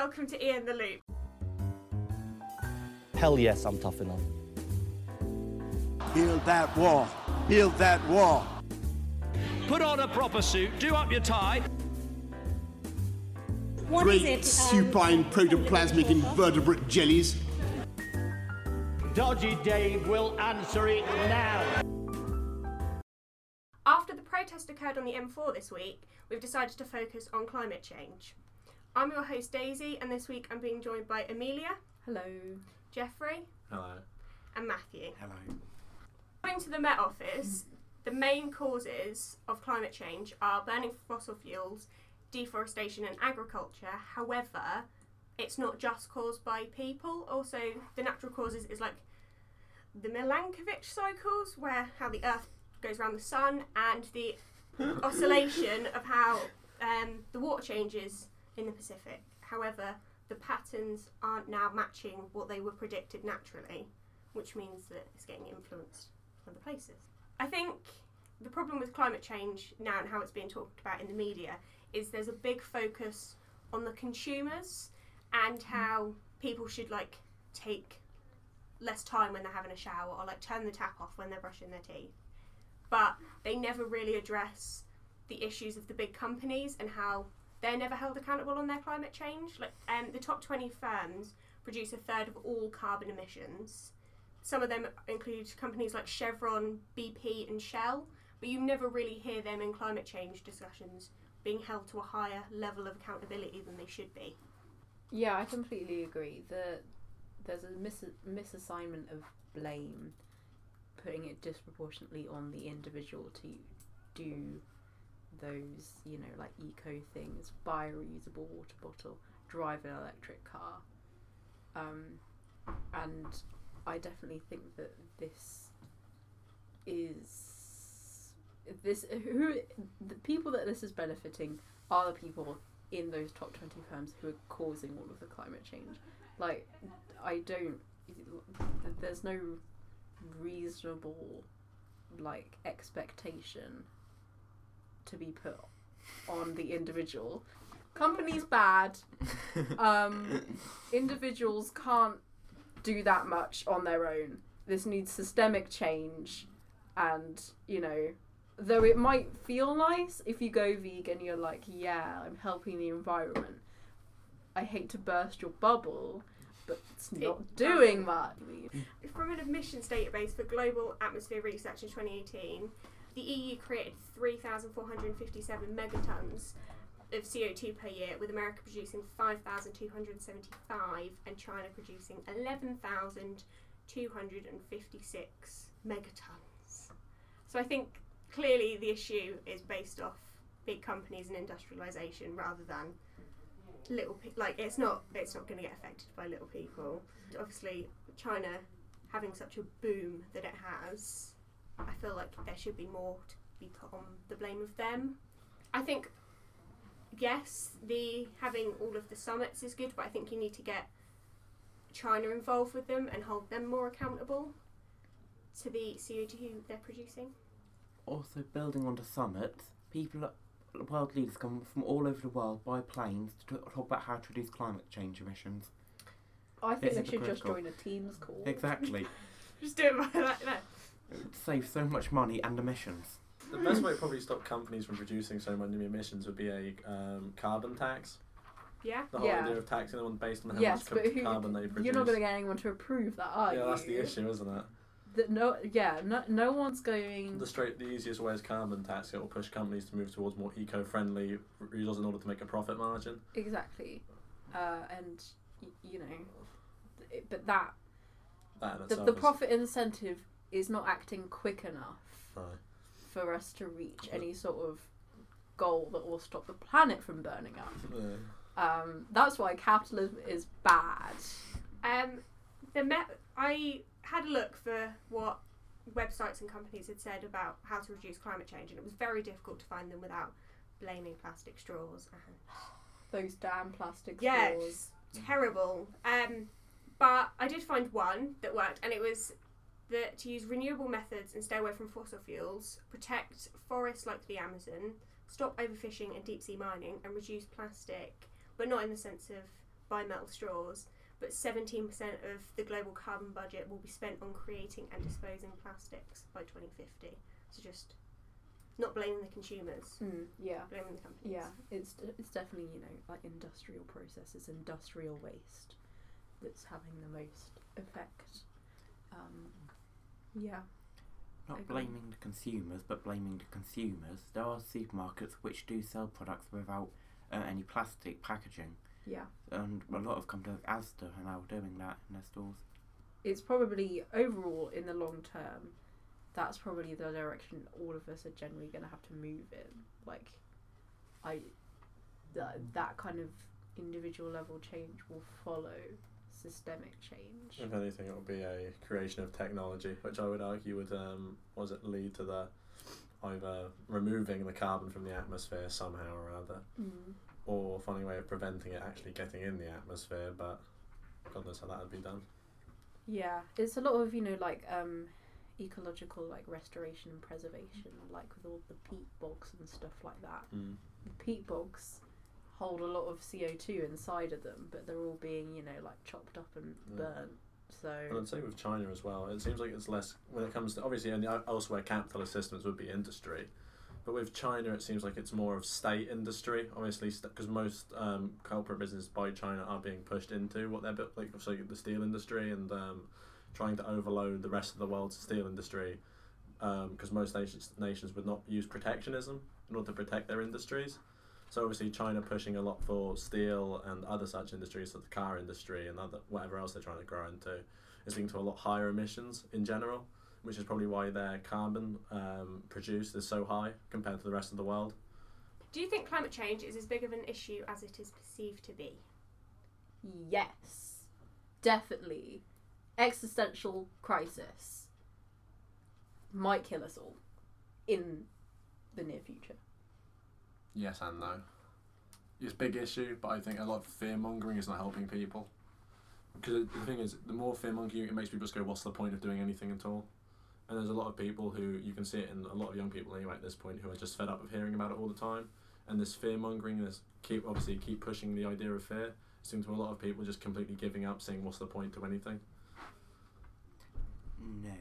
welcome to In the Loop. Hell yes, I'm tough enough. Build that wall. Build that wall. Put on a proper suit, do up your tie. What Great is it? um, supine protoplasmic invertebrate jellies. Dodgy Dave will answer it now. After the protest occurred on the M4 this week, we've decided to focus on climate change. I'm your host Daisy, and this week I'm being joined by Amelia, Hello. Jeffrey, Hello. and Matthew. Hello. According to the Met Office, the main causes of climate change are burning fossil fuels, deforestation, and agriculture. However, it's not just caused by people. Also, the natural causes is like the Milankovitch cycles, where how the Earth goes around the sun, and the oscillation of how um, the water changes in the Pacific. However, the patterns aren't now matching what they were predicted naturally, which means that it's getting influenced from other places. I think the problem with climate change now and how it's being talked about in the media is there's a big focus on the consumers and mm. how people should like take less time when they're having a shower or like turn the tap off when they're brushing their teeth. But they never really address the issues of the big companies and how they're never held accountable on their climate change. Like um, the top 20 firms produce a third of all carbon emissions. Some of them include companies like Chevron, BP, and Shell, but you never really hear them in climate change discussions being held to a higher level of accountability than they should be. Yeah, I completely agree. The there's a mis- misassignment of blame, putting it disproportionately on the individual to do those, you know, like eco things, buy a reusable water bottle, drive an electric car. Um, and I definitely think that this is this who the people that this is benefiting are the people in those top 20 firms who are causing all of the climate change like i don't there's no reasonable like expectation to be put on the individual. Companies bad. Um individuals can't do that much on their own. This needs systemic change and you know though it might feel nice if you go vegan you're like yeah i'm helping the environment. I hate to burst your bubble but it's not doing much. From an emissions database for global atmosphere research in 2018, the EU created 3,457 megatons of CO2 per year, with America producing 5,275 and China producing 11,256 megatons. So I think clearly the issue is based off big companies and industrialization rather than little pe- like it's not it's not going to get affected by little people obviously china having such a boom that it has i feel like there should be more to be put on the blame of them i think yes the having all of the summits is good but i think you need to get china involved with them and hold them more accountable to the co2 they're producing Also, building on the summit, people, world leaders come from all over the world by planes to talk about how to reduce climate change emissions. i think It's they should just join a teams call Exactly. just do it by that no. It would save so much money and emissions. The best way to probably stop companies from producing so many emissions would be a um, carbon tax. yeah The whole Yeah. idea of taxing them based on how yes much but ca- who, carbon they produce. you're not going to get anyone to approve that are yeah, you that's the issue, isn't it? that no yeah no, no one's going The straight, the easiest way is carbon tax. It will push companies to move towards more eco-friendly resources in order to make a profit margin. exactly uh, and y- you know th- but that That in the, itself the is- profit incentive is not acting quick enough No. for us to reach any sort of goal that will stop the planet from burning up Yeah. um, that's why capitalism is bad Um, the Met, I had a look for what websites and companies had said about how to reduce climate change, and it was very difficult to find them without blaming plastic straws. And those damn plastic yeah, straws it's terrible. Um, but I did find one that worked, and it was that to use renewable methods and stay away from fossil fuels, protect forests like the Amazon, stop overfishing and deep sea mining, and reduce plastic, but not in the sense of buy metal straws, but 17% of the global carbon budget will be spent on creating and disposing plastics by 2050. So just not blaming the consumers, Mm, yeah. blaming the companies. Yeah, it's it's definitely you know like industrial processes, industrial waste that's having the most effect. Um, yeah, Not blaming the consumers, but blaming the consumers. There are supermarkets which do sell products without uh, any plastic packaging, yeah. and a lot of companies like Asda are now doing that in their stores. It's probably overall in the long term, that's probably the direction all of us are generally going to have to move in. Like, I that that kind of individual level change will follow systemic change. If anything, it would be a creation of technology, which I would argue would, um, was it lead to the either removing the carbon from the atmosphere somehow or other, Mm. or finding a way of preventing it actually getting in the atmosphere. But God knows how that would be done. Yeah, it's a lot of you know like um, ecological like restoration and preservation, like with all the peat bogs and stuff like that. Mm. The peat bogs hold a lot of CO two inside of them, but they're all being you know like chopped up and Yeah. burnt. So And I'd say with China as well, it seems like it's less when it comes to obviously and elsewhere capitalist systems would be industry, but with China it seems like it's more of state industry. Obviously, because most um, corporate businesses by China are being pushed into what they're built like so the steel industry and um, trying to overload the rest of the world's steel industry. Because most nations nations would not use protectionism in order to protect their industries. So obviously China pushing a lot for steel and other such industries, like the car industry and other whatever else they're trying to grow into, is leading to a lot higher emissions in general, which is probably why their carbon um, produced is so high compared to the rest of the world. Do you think climate change is as big of an issue as it is perceived to be? yes, definitely, existential crisis might kill us all in the near future. Yes and no. It's a big issue, but I think a lot of fear mongering is not helping people. Because the thing is, the more fear mongering, it makes people just go, "What's the point of doing anything at all?" And there's a lot of people who you can see it in a lot of young people anyway at this point who are just fed up of hearing about it all the time. And this fear mongering, this keep obviously keep pushing the idea of fear, seems to a lot of people just completely giving up, saying, "What's the point to anything?" No.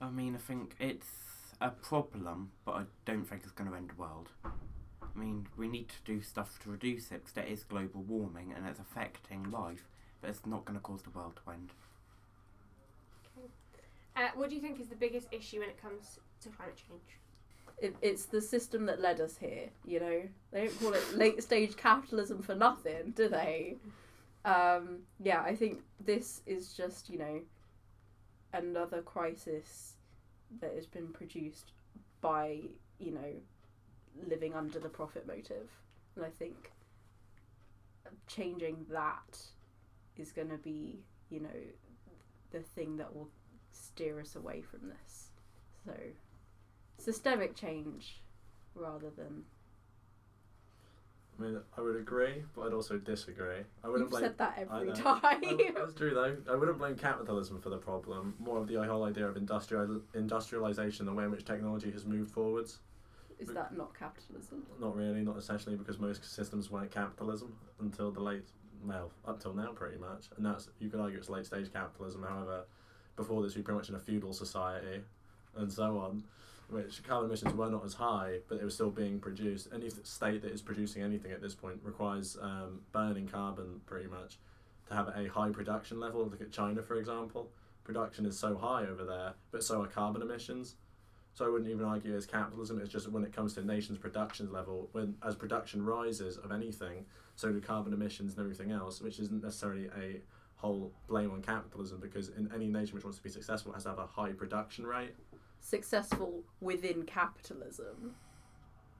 I mean, I think it's a problem, but I don't think it's going to end the world. I mean, we need to do stuff to reduce it because there is global warming and it's affecting life, but it's not going to cause the world to end. Uh, what do you think is the biggest issue when it comes to climate change? It, it's the system that led us here. You know, they don't call it late stage capitalism for nothing, do they? Um, yeah, I think this is just you know another crisis that has been produced by you know living under the profit motive, and I think changing that is going to be you know the thing that will steer us away from this. So systemic change rather than I mean, I would agree, but I'd also disagree. I wouldn't you've blame. said that every time. I- That's true though. I wouldn't blame capitalism for the problem. More of the whole idea of industrial industrialization, the way in which technology has moved forwards. Is that not capitalism? Not really, not essentially, because most systems weren't capitalism until the late, well, up till now pretty much. And that's you could argue it's late stage capitalism. However, before this, we were pretty much in a feudal society, and so on, which carbon emissions were not as high, but they were still being produced. Any state that is producing anything at this point requires um, burning carbon pretty much to have a high production level. Look at China, for example. Production is so high over there, but so are carbon emissions. So I wouldn't even argue it's capitalism. It's just when it comes to nations' production level, when as production rises of anything, so do carbon emissions and everything else, which isn't necessarily a whole blame on capitalism because in any nation which wants to be successful has to have a high production rate. Successful within capitalism.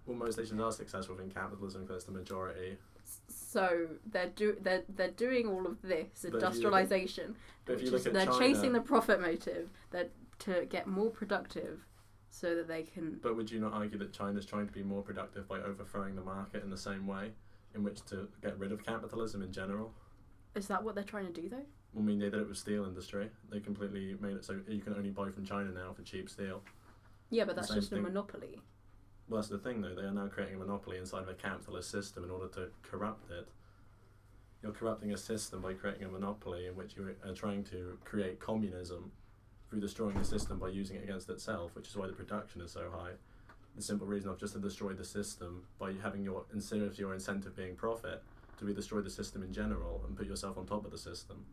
Well, most nations are successful within capitalism because it's the majority. So they're do they're they're doing all of this But if you look industrialization, But if you look at they're China, chasing the profit motive that to get more productive, so that they can. But would you not argue that China's trying to be more productive by overthrowing the market in the same way in which to get rid of capitalism in general? Is that what they're trying to do though? I mean, they did it with steel industry. They completely made it so you can only buy from China now for cheap steel. Yeah, but that's same just a monopoly. Well, that's the thing, though. They are now creating a monopoly inside of a capitalist system in order to corrupt it. You're corrupting a system by creating a monopoly in which you are trying to create communism through destroying the system by using it against itself, which is why the production is so high. The simple reason of just to destroy the system by having your instead of your incentive being profit, to be destroy the system in general and put yourself on top of the system.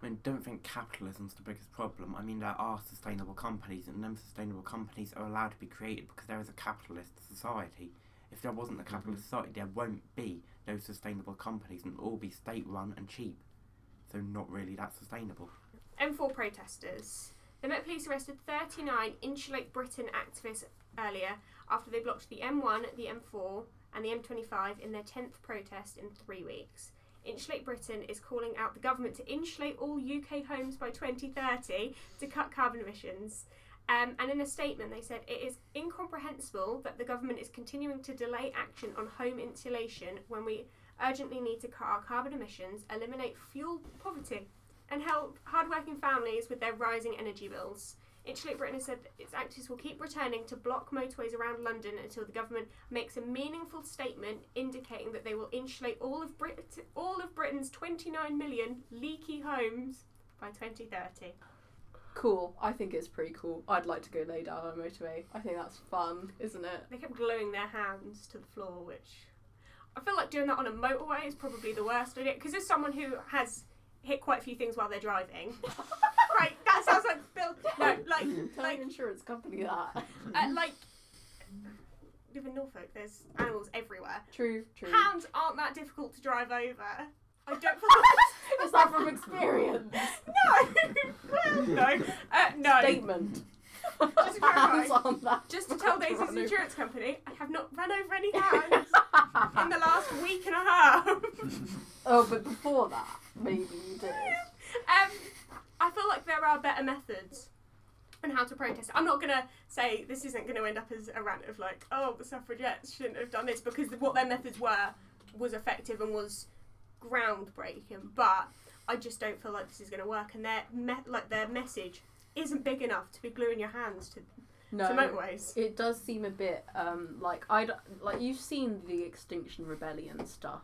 I mean, don't think capitalism's the biggest problem. I mean, there are sustainable companies, and them sustainable companies are allowed to be created because there is a capitalist society. If there wasn't a mm-hmm. capitalist society, there won't be no sustainable companies, and all be state run and cheap. So, not really that sustainable. M4 protesters. The Met Police arrested 39 Insulate Britain activists earlier after they blocked the M1, the M4, and the M25 in their 10th protest in three weeks. Insulate Britain is calling out the government to insulate all UK homes by 2030 to cut carbon emissions. Um, and in a statement, they said it is incomprehensible that the government is continuing to delay action on home insulation when we urgently need to cut our carbon emissions, eliminate fuel poverty, and help hardworking families with their rising energy bills. Insulate Britain has said its activists will keep returning to block motorways around London until the government makes a meaningful statement indicating that they will insulate all of Brit- all of Britain's 29 million leaky homes by 2030. Cool. I think it's pretty cool. I'd like to go lay down on a motorway. I think that's fun, isn't it? They kept gluing their hands to the floor, which I feel like doing that on a motorway is probably the worst idea. Because as someone who has hit quite a few things while they're driving, right? That sounds like Bill. No, like Tell like insurance company that. uh, like. Live in Norfolk. There's animals everywhere. true, true. Hounds aren't that difficult to drive over. I don't Is that from experience? no, well, no, uh, no. Statement. Just to clarify. On that. Just to tell Daisy's insurance company, I have not run over any hounds in the last week and a half. Oh, but before that, maybe you did. Um, I feel like there are better methods on how to protest. I'm not gonna say this isn't gonna end up as a rant of like, oh, the suffragettes shouldn't have done this because what their methods were was effective and was groundbreaking. But I just don't feel like this is gonna work, and their me- like their message isn't big enough to be gluing your hands to, No. to motorways. It does seem a bit um, like I like you've seen the Extinction Rebellion stuff,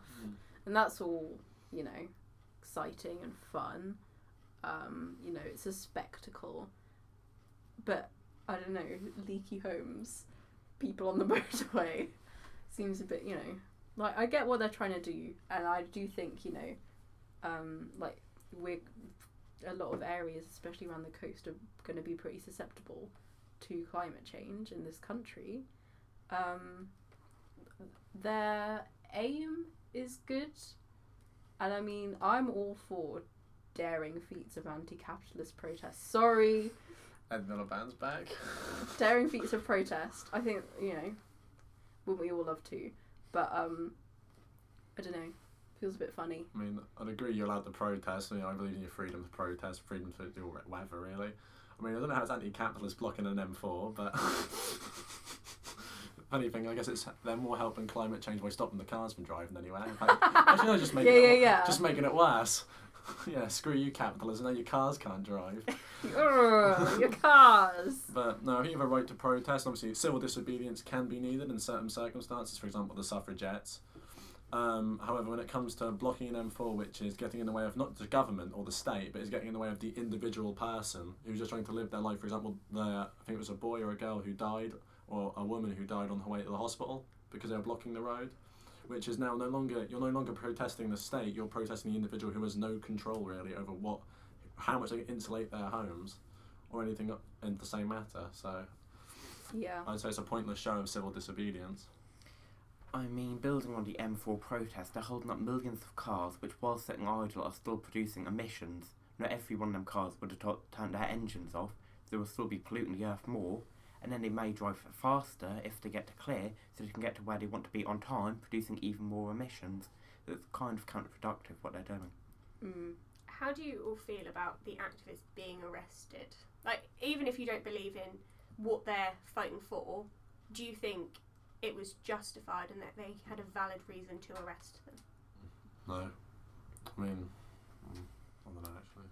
and that's all you know, exciting and fun. Um, you know, it's a spectacle, but I don't know, leaky homes, people on the motorway, seems a bit you know, like I get what they're trying to do, and I do think you know, um, like we're a lot of areas, especially around the coast, are going to be pretty susceptible to climate change in this country. Um, their aim is good, and I mean, I'm all for daring feats of anti-capitalist protest. Sorry, Ed Miliband's back. daring feats of protest. I think you know, wouldn't we all love to? But um, I don't know. Feels a bit funny. I mean, I'd agree you're allowed to protest. You know, I believe in your freedom to protest, freedom to do whatever, really. I mean, I don't know how it's anti-capitalist blocking an M4, but funny thing, I guess it's they're more helping climate change by stopping the cars from driving anyway. In fact, Actually, no, just making Yeah, it, yeah, yeah. just making it worse. yeah, screw you, capitalism. Now your cars can't drive. Your cars. But no, I think you have a right to protest. Obviously, civil disobedience can be needed in certain circumstances. For example, the suffragettes. Um, however, when it comes to blocking an M4, which is getting in the way of not the government or the state, but is getting in the way of the individual person who's just trying to live their life. For example, the I think it was a boy or a girl who died, or a woman who died on her way to the hospital because they were blocking the road. Which is now no longer you're no longer protesting the state. You're protesting the individual who has no control really over what, how much they can insulate their homes, or anything in the same matter. So Yeah. I'd say it's a pointless show of civil disobedience. I mean, building on the M4 protest, they're holding up millions of cars which, while sitting idle, are still producing emissions. Not every one of them cars would have t- turned their engines off, so they will still be polluting the earth more. And then they may drive faster if they get to clear, so they can get to where they want to be on time, producing even more emissions. It's kind of counterproductive what they're doing. Mm. How do you all feel about the activists being arrested? Like, even if you don't believe in what they're fighting for, do you think it was justified and that they had a valid reason to arrest them? No, I mean, mm, I don't know actually.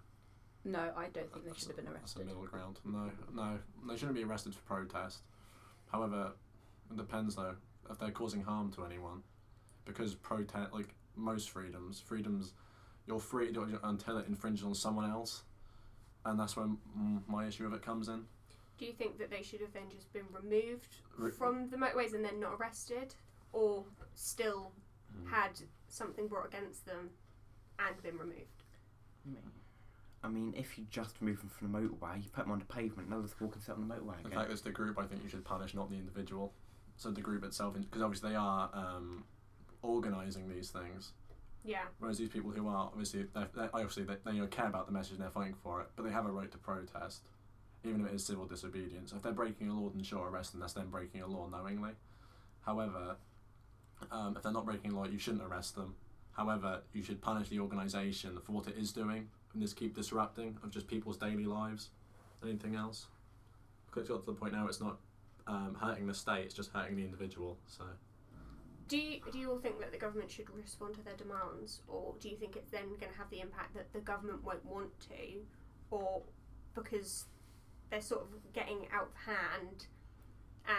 No, I don't think they should have been arrested. That's a middle ground. No, no, they shouldn't be arrested for protest. However, it depends though if they're causing harm to anyone, because protest like most freedoms. Freedoms, you're free to do it until it infringes on someone else, and that's when mm, my issue of it comes in. Do you think that they should have then just been removed Re- from the motorways and then not arrested, or still Mm. had something brought against them and been removed? I mean, if you just remove them from the motorway, you put them on the pavement, and others walk and sit on the motorway In again. fact, it's the group I think you should punish, not the individual. So the group itself, because obviously they are um, organising these things. Yeah. Whereas these people who are obviously, they're, they're, obviously they, they care about the message and they're fighting for it, but they have a right to protest, even if it is civil disobedience. If they're breaking a law, then sure, arrest them. That's them breaking a law knowingly. However, um, if they're not breaking a law, you shouldn't arrest them. However, you should punish the organisation for what it is doing and just keep disrupting of just people's daily lives. Anything else? Because it's got to the point now it's not um, hurting the state; it's just hurting the individual. So. Do you, do you all think that the government should respond to their demands, or do you think it's then going to have the impact that the government won't want to, or because they're sort of getting out of hand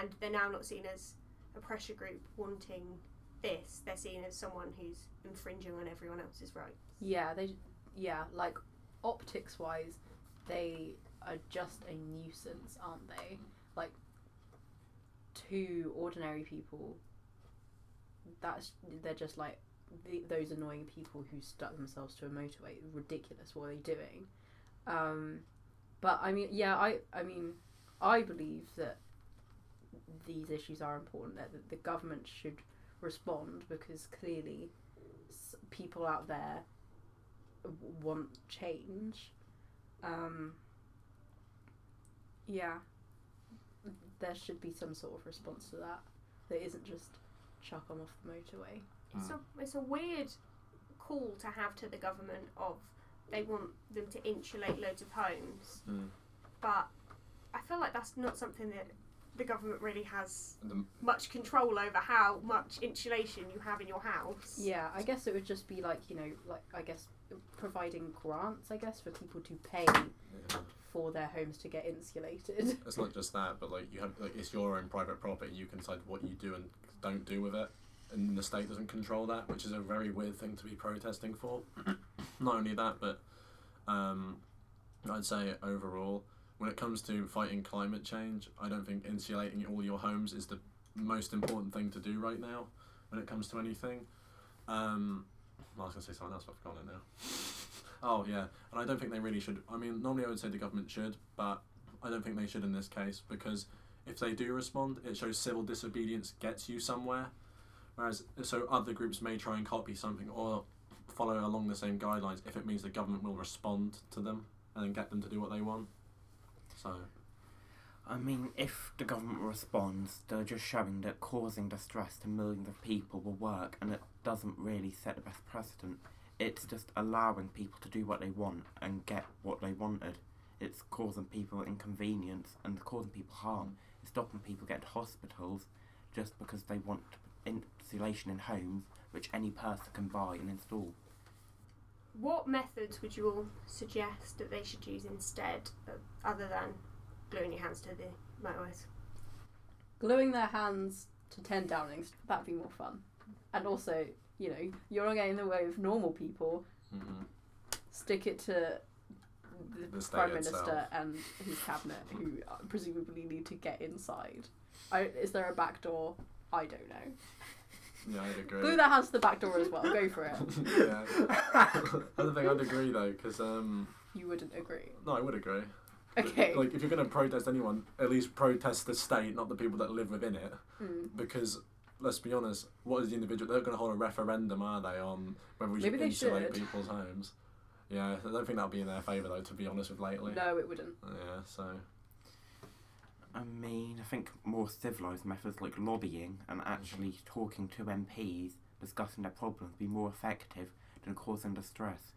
and they're now not seen as a pressure group wanting this, they're seen as someone who's infringing on everyone else's rights? Yeah, they. Yeah, like optics wise, they are just a nuisance, aren't they? Like to ordinary people, that's they're just like the, those annoying people who stuck themselves to a motorway. Ridiculous. What are they doing? Um, but I mean, yeah, I I mean, I believe that these issues are important. That the, government should respond because clearly people out there want change. Um, yeah, there should be some sort of response to that. That isn't just chuck them off the motorway. It's a it's a weird call to have to the government of they want them to insulate loads of homes, Mm. but I feel like that's not something that the government really has The, much control over how much insulation you have in your house. Yeah, I guess it would just be like you know, like I guess providing grants. I guess for people to pay yeah. for their homes to get insulated. It's not just that, but like you have, like it's your own private property. You can decide what you do and don't do with it, and the state doesn't control that, which is a very weird thing to be protesting for. not only that, but um, I'd say overall, when it comes to fighting climate change, I don't think insulating all your homes is the most important thing to do right now. When it comes to anything, um, I was gonna say something else, but I've forgotten it now. Oh yeah, and I don't think they really should. I mean, normally I would say the government should, but I don't think they should in this case because if they do respond, it shows civil disobedience gets you somewhere. Whereas, so other groups may try and copy something or follow along the same guidelines if it means the government will respond to them and then get them to do what they want. So, I mean, if the government responds, they're just showing that causing distress to millions of people will work, and it doesn't really set the best precedent. It's just allowing people to do what they want and get what they wanted. It's causing people inconvenience and causing people harm. It's stopping people getting to hospitals just because they want insulation in homes, which any person can buy and install. What methods would you all suggest that they should use instead, uh, other than gluing your hands to the motorways? Gluing their hands to ten downings that'd be more fun, and also you know you're not getting in the way of normal people. mhm. Stick it to the, The prime minister itself. and his cabinet, who uh, presumably need to get inside. I, is there a back door? I don't know. yeah, I'd agree. Glue their hands to the back door as well. Go for it. yeah, I don't think I'd agree though, because um, You wouldn't agree. no, I would agree. Okay. Like, if you're going to protest anyone, at least protest the state, not the people that live within it. Mm. Because let's be honest, what is the individual? They're going to hold a referendum, are they, on whether we Maybe should they insulate should. people's homes? Yeah, I don't think that'll be in their favour though. To be honest with lately. No, it wouldn't. Yeah, so I mean, I think more civilised methods like lobbying and actually talking to MPs, discussing their problems, be more effective than causing distress.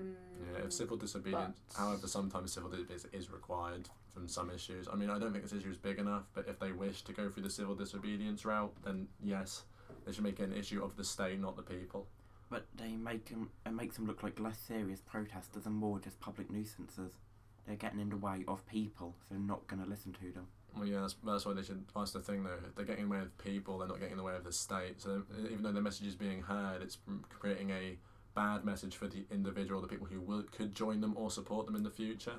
Mm. yeah, if civil disobedience, but- however, sometimes civil disobedience is required from some issues. I mean, I don't think this issue is big enough, but if they wish to go through the civil disobedience route, then yes, they should make it an issue of the state, not the people. But they make them, it makes them look like less serious protesters and more just public nuisances. They're getting in the way of people, so they're not going to listen to them. Well, yeah, that's, that's why they should. That's the thing, though. They're getting in the way of people, they're not getting in the way of the state. So even though the message is being heard, it's creating a bad message for the individual, the people who will, could join them or support them in the future.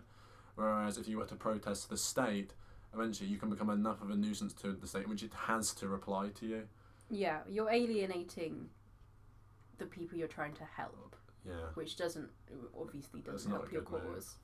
Whereas if you were to protest the state, eventually you can become enough of a nuisance to the state, which it has to reply to you. Yeah, you're alienating the people you're trying to help, Yeah. which doesn't obviously doesn't help your good move. cause.